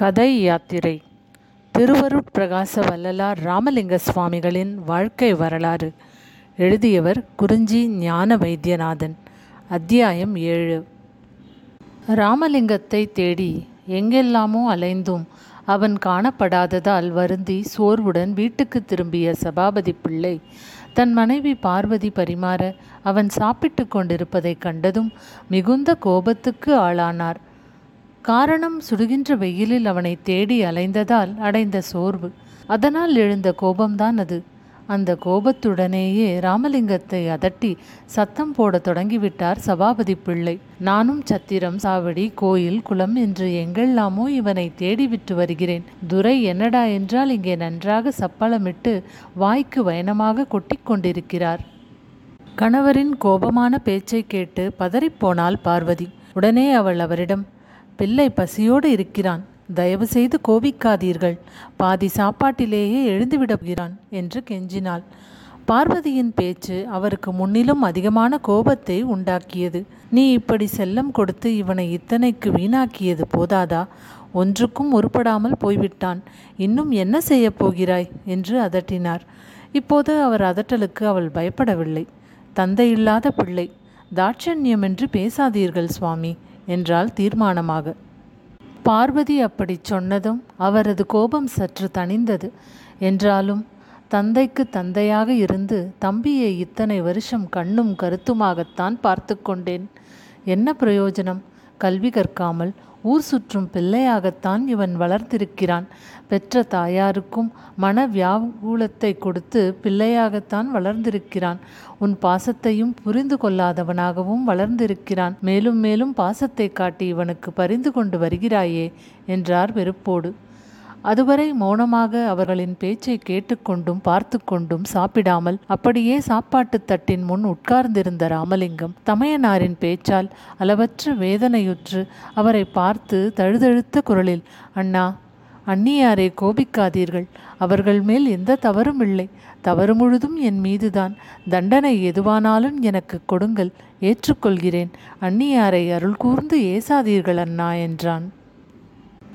கதை யாத்திரை. திருவருட் பிரகாச வள்ளலார் ராமலிங்க சுவாமிகளின் வாழ்க்கை வரலாறு. எழுதியவர் குறிஞ்சி ஞான வைத்தியநாதன். அத்தியாயம் ஏழு. ராமலிங்கத்தை தேடி எங்கெல்லாமோ அலைந்தும் அவன் காணப்படாததால் வருந்தி சோர்வுடன் வீட்டுக்கு திரும்பிய சபாபதி பிள்ளை தன் மனைவி பார்வதி பரிமாற அவன் சாப்பிட்டு கொண்டிருப்பதைக் கண்டதும் மிகுந்த கோபத்துக்கு ஆளானார். காரணம் சுடுகின்ற வெயிலில் அவனை தேடி அலைந்ததால் அடைந்த சோர்வு. அதனால் எழுந்த கோபம்தான் அது. அந்த கோபத்துடனேயே ராமலிங்கத்தை அதட்டி சத்தம் போடத் தொடங்கிவிட்டார் சபாபதி பிள்ளை. நானும் சத்திரம் சாவடி கோயில் குளம் என்று எங்கெல்லாமோ இவனை தேடிவிட்டு வருகிறேன். துரை என்னடா என்றால் இங்கே நன்றாக சப்பளமிட்டு வாய்க்கு வயனமாக கொட்டிக் கொண்டிருக்கிறார். கணவரின் கோபமான பேச்சை கேட்டு பதறிப்போனாள் பார்வதி. உடனே அவள் அவரிடம் பிள்ளை பசியோடு இருக்கிறான். தயவு செய்து கோபிக்காதீர்கள். பாதி சாப்பாட்டிலேயே எழுந்துவிடுகிறான் என்று கெஞ்சினாள். பார்வதியின் பேச்சு அவருக்கு முன்னிலும் அதிகமான கோபத்தை உண்டாக்கியது. நீ இப்படி செல்லம் கொடுத்து இவனை இத்தனைக்கு வீணாக்கியது போதாதா? ஒன்றுக்கும் உருப்படாமல் போய்விட்டான். இன்னும் என்ன செய்யப் போகிறாய்? என்று அதட்டினார். இப்போது அவர் அதட்டலுக்கு அவள் பயப்படவில்லை. தந்தையில்லாத பிள்ளை. தாட்சண்யமென்று பேசாதீர்கள் சுவாமி. என்றாள் தீர்மானமாக. பார்வதி அப்படி சொன்னதும் அவரது கோபம் சற்று தணிந்தது. என்றாலும் தந்தைக்கு தந்தையாக இருந்து தம்பியை இத்தனை வருஷம் கண்ணும் கருத்துமாகத்தான் பார்த்து கொண்டேன். என்ன பிரயோஜனம்? கல்வி கற்காமல் ஊர் சுற்றும் பிள்ளையாகத்தான் இவன் வளர்ந்திருக்கிறான் பெற்ற தாயாருக்கும் மன வியாகுலத்தை கொடுத்து பிள்ளையாகத்தான் வளர்ந்திருக்கிறான். உன் பாசத்தையும் புரிந்து கொள்ளாதவனாகவும் வளர்ந்திருக்கிறான். மேலும் மேலும் பாசத்தை காட்டி இவனுக்கு பரிந்து கொண்டு வருகிறாயே என்றார் வெறுப்போடு. அதுவரை மௌனமாக அவர்களின் பேச்சை கேட்டுக்கொண்டும் பார்த்து கொண்டும் சாப்பிடாமல் அப்படியே சாப்பாட்டு தட்டின் முன் உட்கார்ந்திருந்த ராமலிங்கம் தமையனாரின் பேச்சால் அளவற்ற வேதனையுற்று அவரை பார்த்து தழுதழுத்த குரலில் அண்ணா அந்நியாரை கோபிக்காதீர்கள். அவர்கள் மேல் எந்த தவறும் இல்லை. தவறு முழுதும் என் மீதுதான். தண்டனை எதுவானாலும் எனக்கு கொடுங்கள். ஏற்றுக்கொள்கிறேன். அந்நியாரை அருள் கூர்ந்து ஏசாதீர்கள் அண்ணா என்றான்.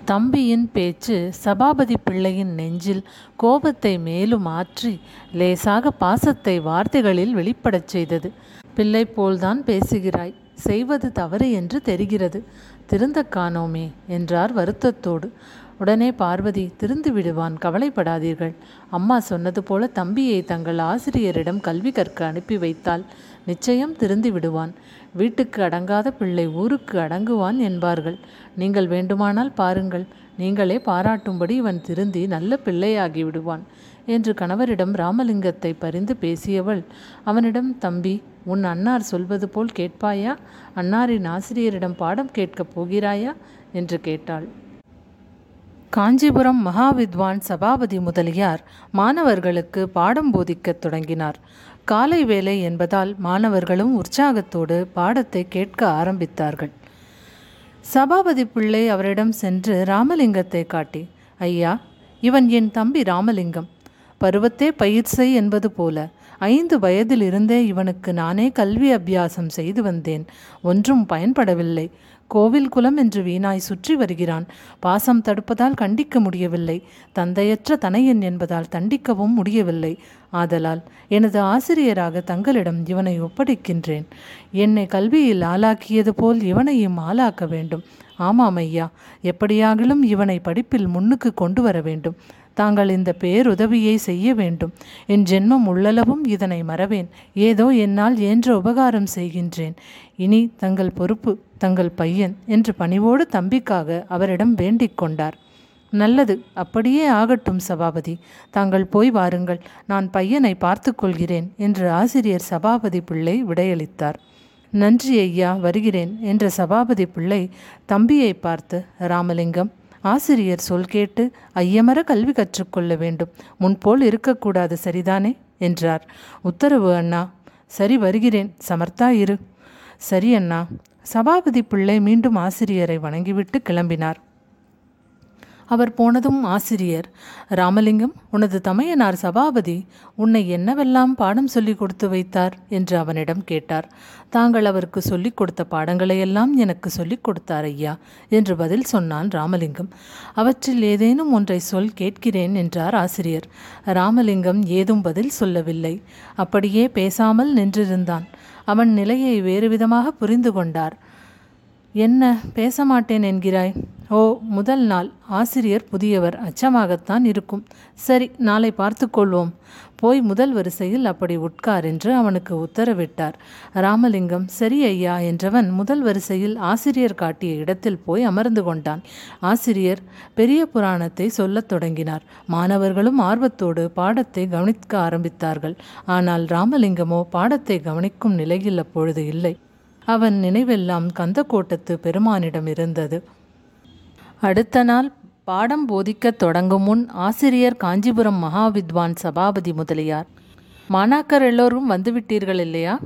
தம்பியின் பேச்சு சபாபதி பிள்ளையின் நெஞ்சில் கோபத்தை மேலும் ஆற்றி லேசாக பாசத்தை வார்த்தைகளில் வெளிப்படச் செய்தது. பிள்ளை போல்தான் பேசுகிறாய் செய்வது தவறு என்று தெரிகிறது. திருந்த காணோமே என்றார் வருத்தத்தோடு. உடனே பார்வதி திருந்து விடுவான் கவலைப்படாதீர்கள். அம்மா சொன்னது போல தம்பியை தங்கள் ஆசிரியரிடம் கல்வி கற்க அனுப்பி வைத்தால் நிச்சயம் திருந்தி விடுவான். வீட்டுக்கு அடங்காத பிள்ளை ஊருக்கு அடங்குவான் என்பார்கள். நீங்கள் வேண்டுமானால் பாருங்கள் நீங்களே பாராட்டும்படி இவன் திருந்தி நல்ல பிள்ளையாகி விடுவான் என்று கணவரிடம் ராமலிங்கத்தை பரிந்து பேசியவள் அவனிடம் தம்பி உன் அன்னார் சொல்வது போல் கேட்பாயா? அன்னாரின் ஆசிரியரிடம் பாடம் கேட்கப் போகிறாயா? என்று கேட்டாள். காஞ்சிபுரம் மகாவித்வான் சபாபதி முதலியார் மாணவர்களுக்கு பாடம் போதிக்கத் தொடங்கினார். காலை வேலை என்பதால் மாணவர்களும் உற்சாகத்தோடு பாடத்தை கேட்க ஆரம்பித்தார்கள். சபாபதி பிள்ளை அவரிடம் சென்று ராமலிங்கத்தை காட்டி ஐயா இவன் என் தம்பி ராமலிங்கம். பருவத்தே பயிர் செய் என்பது போல ஐந்து வயதிலிருந்தே இவனுக்கு நானே கல்வி அபியாசம் செய்து வந்தேன். ஒன்றும் பயன்படவில்லை. கோவில் குலம் என்று வீணாய் சுற்றி வருகிறான். பாசம் தடுப்பதால் கண்டிக்க முடியவில்லை. தந்தையற்ற தனையன் என்பதால் தண்டிக்கவும் முடியவில்லை. ஆதலால் எனது ஆசிரியராக தங்களிடம் இவனை ஒப்படைக்கின்றேன். என்னை கல்வியில் ஆளாக்கியது போல் இவனையும் ஆளாக்க வேண்டும். ஆமாம் ஐயா எப்படியாகிலும் இவனை படிப்பில் முன்னுக்கு கொண்டு வர வேண்டும். தாங்கள் இந்த பேருதவியை செய்ய வேண்டும். என் ஜென்மம் உள்ளளவும் இதனை மறவேன். ஏதோ என்னால் என்ற உபகாரம் செய்கின்றேன். இனி தங்கள் பொறுப்பு தங்கள் பையன் என்று பணிவோடு தம்பிக்காக அவரிடம் வேண்டிக் கொண்டார். நல்லது அப்படியே ஆகட்டும் சபாபதி. தாங்கள் போய் வாருங்கள். நான் பையனை பார்த்து கொள்கிறேன் என்று ஆசிரியர் சபாபதி பிள்ளை விடையளித்தார். நன்றி ஐயா வருகிறேன் என்ற சபாபதி பிள்ளை தம்பியை பார்த்து ராமலிங்கம் ஆசிரியர் சொல் கேட்டு ஐயமர கல்வி கற்றுக்கொள்ள வேண்டும். முன்போல் இருக்கக்கூடாது சரிதானே? என்றார். உத்தரவு அண்ணா. சரி வருகிறேன். சமர்த்தா இரு. சரி அண்ணா. சபாபதி பிள்ளை மீண்டும் ஆசிரியரை வணங்கிவிட்டு கிளம்பினார். அவர் போனதும் ஆசிரியர் ராமலிங்கம் உனது தமையனார் சபாபதி உன்னை என்னவெல்லாம் பாடம் சொல்லிக் கொடுத்து வைத்தார்? என்று அவனிடம் கேட்டார். தாங்கள் அவருக்கு சொல்லிக் கொடுத்த பாடங்களையெல்லாம் எனக்கு சொல்லிக் கொடுத்தார் ஐயா என்று பதில் சொன்னான் ராமலிங்கம். அவற்றில் ஏதேனும் ஒன்றை சொல் கேட்கிறேன் என்றார் ஆசிரியர். ராமலிங்கம் ஏதும் பதில் சொல்லவில்லை. அப்படியே பேசாமல் நின்றிருந்தான். அவன் நிலையை வேறு விதமாக புரிந்து கொண்டார். என்ன பேச மாட்டேன் என்கிறாய்? ஓ முதல் நாள் ஆசிரியர் புதியவர் அச்சமாகத்தான் இருக்கும். சரி நாளை பார்த்து கொள்வோம் போய் முதல் வரிசையில் அப்படி உட்கார் என்று அவனுக்கு உத்தரவிட்டார். ராமலிங்கம் சரி ஐயா என்றவன் முதல் வரிசையில் ஆசிரியர் காட்டிய இடத்தில் போய் அமர்ந்து கொண்டான். ஆசிரியர் பெரிய புராணத்தை சொல்லத் தொடங்கினார். மாணவர்களும் ஆர்வத்தோடு பாடத்தை கவனிக்க ஆரம்பித்தார்கள். ஆனால் ராமலிங்கமோ பாடத்தை கவனிக்கும் நிலையில் அப்பொழுது இல்லை. அவன் நினைவெல்லாம் கந்தக்கோட்டத்து பெருமானிடம் இருந்தது. அடுத்த நாள் பாடம் போதிக்கத் தொடங்கும் முன் ஆசிரியர் காஞ்சிபுரம் மகாவித்வான் சபாபதி முதலியார். மாணாக்கர் எல்லோரும் வந்துவிட்டீர்கள் இல்லையா?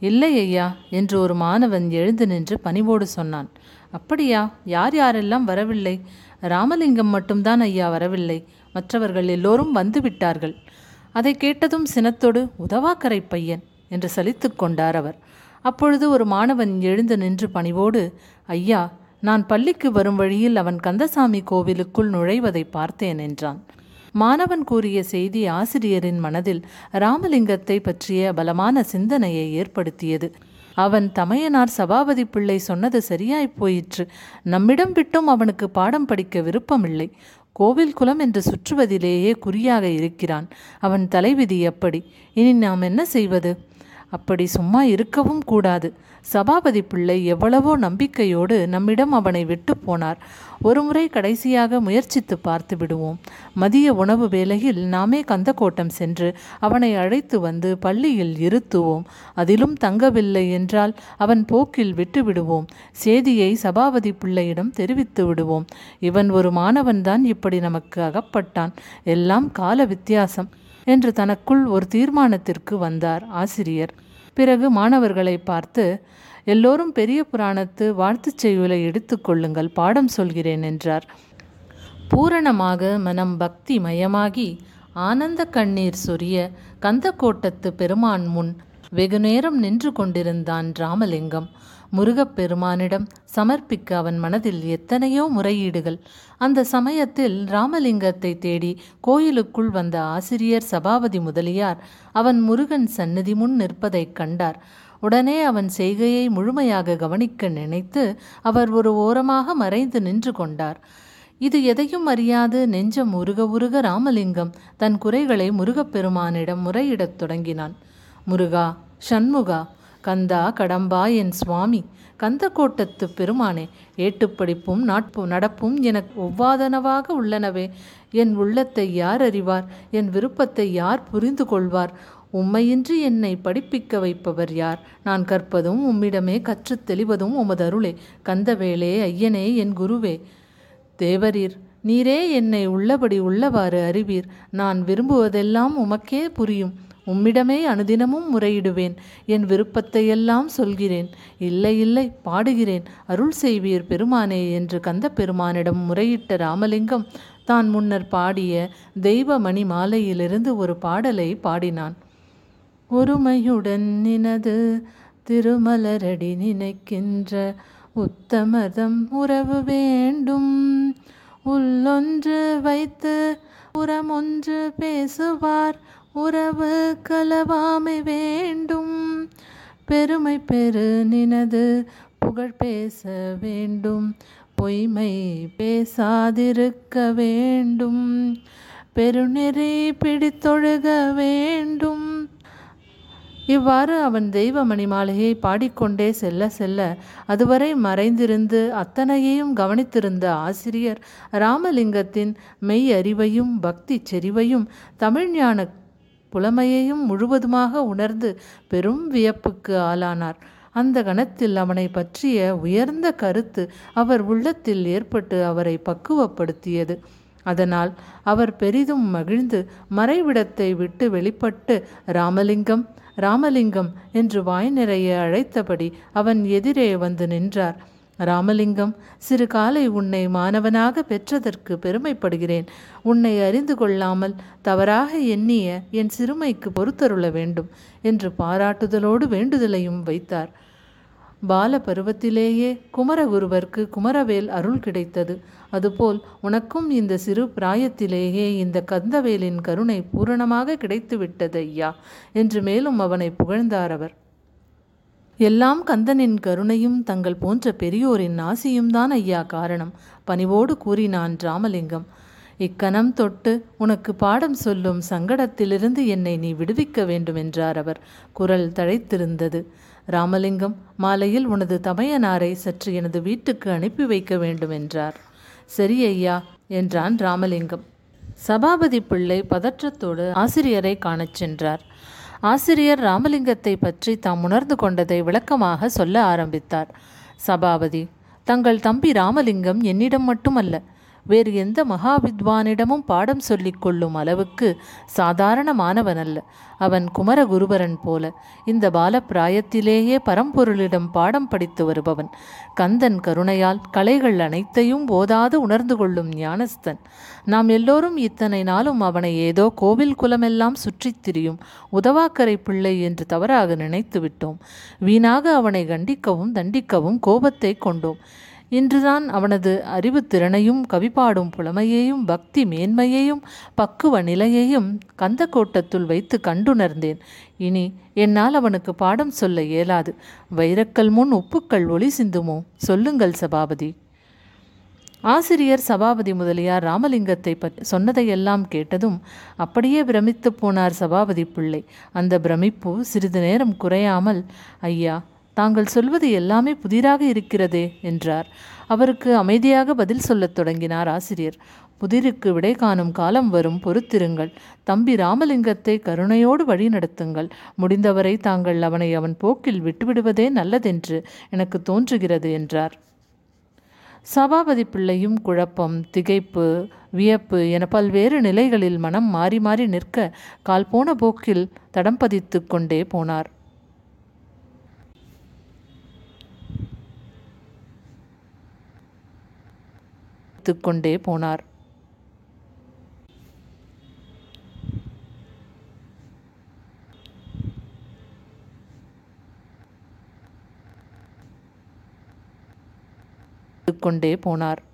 இல்லை ஐயா என்று ஒரு மாணவன் எழுந்து நின்று பணிவோடு சொன்னான். அப்படியா யார் யாரெல்லாம் வரவில்லை? ராமலிங்கம் மட்டும்தான் ஐயா வரவில்லை. மற்றவர்கள் எல்லோரும் வந்து விட்டார்கள் அதை கேட்டதும் சினத்தோடு உதவாக்கரை பையன் என்று சலித்து கொண்டார் அவர். அப்பொழுது ஒரு மாணவன் எழுந்து நின்று பணிவோடு ஐயா நான் பள்ளிக்கு வரும் வழியில் அவன் கந்தசாமி கோவிலுக்குள் நுழைவதை பார்த்தேன் என்றான். மாணவன் கூறிய செய்தி ஆசிரியரின் மனதில் ராமலிங்கத்தை பற்றிய பலமான சிந்தனையை ஏற்படுத்தியது. அவன் தமையனார் சபாபதி பிள்ளை சொன்னது சரியாய் போயிற்று. நம்மிடம் விட்டும் அவனுக்கு பாடம் படிக்க விருப்பமில்லை. கோவில் குலம் என்று சுற்றுவதிலேயே குறியாக இருக்கிறான். அவன் தலைவிதி எப்படி? இனி நாம் என்ன செய்வது? அப்படி சும்மா இருக்கவும் கூடாது. சபாபதி பிள்ளை எவ்வளவோ நம்பிக்கையோடு நம்மிடம் அவனை விட்டு போனார். ஒருமுறை கடைசியாக முயற்சித்து பார்த்து விடுவோம். மதிய உணவு வேளையில் நாமே கந்தக்கோட்டம் சென்று அவனை அழைத்து வந்து பள்ளியில் இருத்துவோம். அதிலும் தங்கவில்லை என்றால் அவன் போக்கில் விட்டு விடுவோம். சேதியை சபாபதி பிள்ளையிடம் தெரிவித்து விடுவோம். இவன் ஒரு மாணவன்தான் இப்படி நமக்கு அகப்பட்டான். எல்லாம் கால வித்தியாசம். என்று தனக்குள் ஒரு தீர்மானத்திற்கு வந்தார் ஆசிரியர். பிறகு மாணவர்களை பார்த்து எல்லோரும் பெரிய புராணத்து வாழ்த்துச் செய்யுளை எடுத்துக்கொள்ளுங்கள் பாடம் சொல்கிறேன் என்றார். பூரணமாக மனம் பக்தி மயமாகி ஆனந்த கண்ணீர் சொரிய கந்தக்கோட்டத்து பெருமான் முன் வெகுநேரம் நின்று கொண்டிருந்தான் ராமலிங்கம். முருகப்பெருமானிடம் சமர்ப்பிக்க அவன் மனதில் எத்தனையோ முறையீடுகள். அந்த சமயத்தில் ராமலிங்கத்தை தேடி கோயிலுக்குள் வந்த ஆசிரியர் சபாபதி முதலியார் அவன் முருகன் சந்நிதி முன் நிற்பதைக் கண்டார். உடனே அவன் செய்கையை முழுமையாக கவனிக்க நினைத்து அவர் ஒரு ஓரமாக மறைந்து நின்று கொண்டார். இது எதையும் அறியாது. நெஞ்சம் உருக உருக ராமலிங்கம் தன் குறைகளை முருகப்பெருமானிடம் முறையிடத் தொடங்கினான். முருகா ஷண்முகா கந்தா கடம்பா என் சுவாமி கந்தக்கோட்டத்து பெருமானே ஏட்டுப்படிப்பும் நாட்பும் நடப்பும் எனக்கு ஒவ்வாதனவாக உள்ளனவே. என் உள்ளத்தை யார் அறிவார்? என் விருப்பத்தை யார் புரிந்து கொள்வார்? உம்மையின்றி என்னை படிப்பிக்க வைப்பவர் யார்? நான் கற்பதும் உம்மிடமே கற்றுத் தெளிவதும் உமது அருளே. கந்தவேளே ஐயனே என் குருவே. தேவரீர் நீரே என்னை உள்ளபடி உள்ளவாறு அறிவீர். நான் விரும்புவதெல்லாம் உமக்கே புரியும். உம்மிடமே அனுதினமும் முறையிடுவேன். என் விருப்பத்தையெல்லாம் சொல்கிறேன். இல்லை இல்லை பாடுகிறேன். அருள் செய்வீர் பெருமானே என்று கந்த பெருமானிடம் முறையிட்ட ராமலிங்கம் தான் முன்னர் பாடிய தெய்வமணி மாலையிலிருந்து ஒரு பாடலை பாடினான். ஒருமையுடன் நினது திருமலரடி நினைக்கின்ற உத்தமதம் உறவு வேண்டும். உள்ளொன்று வைத்து புறமொன்று பேசுவார். உறவு கலவாமை வேண்டும். பெருமை பெரு நினது புகழ் பேச வேண்டும். பொய்மை பேசாதிருக்க வேண்டும். பெருநெறி பிடித்தொழுக வேண்டும். இவ்வாறு அவன் தெய்வ மணிமாலையை பாடிக்கொண்டே செல்ல செல்ல அதுவரை மறைந்திருந்து அத்தனையையும் கவனித்திருந்த ஆசிரியர் ராமலிங்கத்தின் மெய் அறிவையும் பக்தி செறிவையும் தமிழ்ஞான புலமையையும் முழுவதுமாக உணர்ந்து பெரும் வியப்புக்கு ஆளானார். அந்த கணத்தில் அவனை பற்றிய உயர்ந்த கருத்து அவர் உள்ளத்தில் ஏற்பட்டு அவரை பக்குவப்படுத்தியது. அதனால் அவர் பெரிதும் மகிழ்ந்து மறைவிடத்தை விட்டு வெளிப்பட்டு ராமலிங்கம் ராமலிங்கம் என்று வாய் நிறைய அழைத்தபடி அவன் எதிரே வந்து நின்றார். ராமலிங்கம் சிறு காலை உன்னை மாணவனாக பெற்றதற்கு பெருமைப்படுகிறேன். உன்னை அறிந்து கொள்ளாமல் தவறாக எண்ணிய என் சிறுமைக்கு பொறுத்தருள வேண்டும் என்று பாராட்டுதலோடு வேண்டுதலையும் வைத்தார். பால பருவத்திலேயே குமரகுருவர்க்கு குமரவேல் அருள் கிடைத்தது. அதுபோல் உனக்கும் இந்த சிறு பிராயத்திலேயே இந்த கந்தவேலின் கருணை பூரணமாக கிடைத்துவிட்டது ஐயா என்று மேலும் அவனை புகழ்ந்தார் அவர். எல்லாம் கந்தனின் கருணையும் தங்கள் போன்ற பெரியோரின் ஆசியும் தான் ஐயா காரணம். பணிவோடு கூறினான் ராமலிங்கம். இக்கணம் தொட்டு உனக்கு பாடம் சொல்லும் சங்கடத்திலிருந்து என்னை நீ விடுவிக்க வேண்டும் என்றார் அவர். குரல் தழைத்திருந்தது. ராமலிங்கம் மாலையில் உனது தமையனாரை சற்று எனது வீட்டுக்கு அனுப்பி வைக்க வேண்டும் என்றார். சரி ஐயா என்றான் ராமலிங்கம். சபாபதி பிள்ளை பதற்றத்தோடு ஆசிரியரை காணச் சென்றார். ஆசிரியர் ராமலிங்கத்தை பற்றி தாம் உணர்ந்து கொண்டதை விளக்கமாக சொல்ல ஆரம்பித்தார். சபாபதி தங்கள் தம்பி ராமலிங்கம் என்னிடம் மட்டுமல்ல வேறு எந்த மகாவித்வானிடமும் பாடம் சொல்லிக்கொள்ளும் அளவுக்கு சாதாரணமானவன் அல்ல அவன் குமரகுருபரன் போல இந்த பாலப்பிராயத்திலேயே பரம்பொருளிடம் பாடம் படித்து வருபவன். கந்தன் கருணையால் கலைகள் அனைத்தையும் போதாது உணர்ந்து கொள்ளும் ஞானஸ்தன். நாம் எல்லோரும் இத்தனை நாளும் அவனை ஏதோ கோவில் குலமெல்லாம் சுற்றித் திரியும் உதவாக்கரை பிள்ளை என்று தவறாக நினைத்து விட்டோம் வீணாக அவனை கண்டிக்கவும் தண்டிக்கவும் கோபத்தை கொண்டோம். இன்றுதான் அவனது அறிவுத்திறனையும் கவிப்பாடும் புலமையையும் பக்தி மேன்மையையும் பக்குவ நிலையையும் கந்தக்கோட்டத்துள் வைத்து கண்டுணர்ந்தேன். இனி என்னால் அவனுக்கு பாடம் சொல்ல இயலாது. வைரக்கல் முன் உப்புக்கள் ஒளி சிந்துமோ? சொல்லுங்கள் சபாபதி. ஆசிரியர் சபாபதி முதலியார் ராமலிங்கத்தை பற்றி சொன்னதையெல்லாம் கேட்டதும் அப்படியே பிரமித்து போனார் சபாபதி பிள்ளை. அந்த பிரமிப்பு சிறிது நேரம் குறையாமல் ஐயா தாங்கள் சொல்வது எல்லாமே புதிராக இருக்கிறதே என்றார். அவருக்கு அமைதியாக பதில் சொல்லத் தொடங்கினார் ஆசிரியர். புதிருக்கு விடை காணும் காலம் வரும் பொறுத்திருங்கள். தம்பி ராமலிங்கத்தை கருணையோடு வழி நடத்துங்கள். முடிந்தவரை தாங்கள் அவனை அவன் போக்கில் விட்டுவிடுவதே நல்லதென்று எனக்கு தோன்றுகிறது என்றார். சபாபதி பிள்ளையும் குழப்பம் திகைப்பு வியப்பு என பல்வேறு நிலைகளில் மனம் மாறி மாறி நிற்க கால் போன போக்கில் தடம் பதித்து கொண்டே போனார். கொண்டே போனார். கொண்டே போனார்.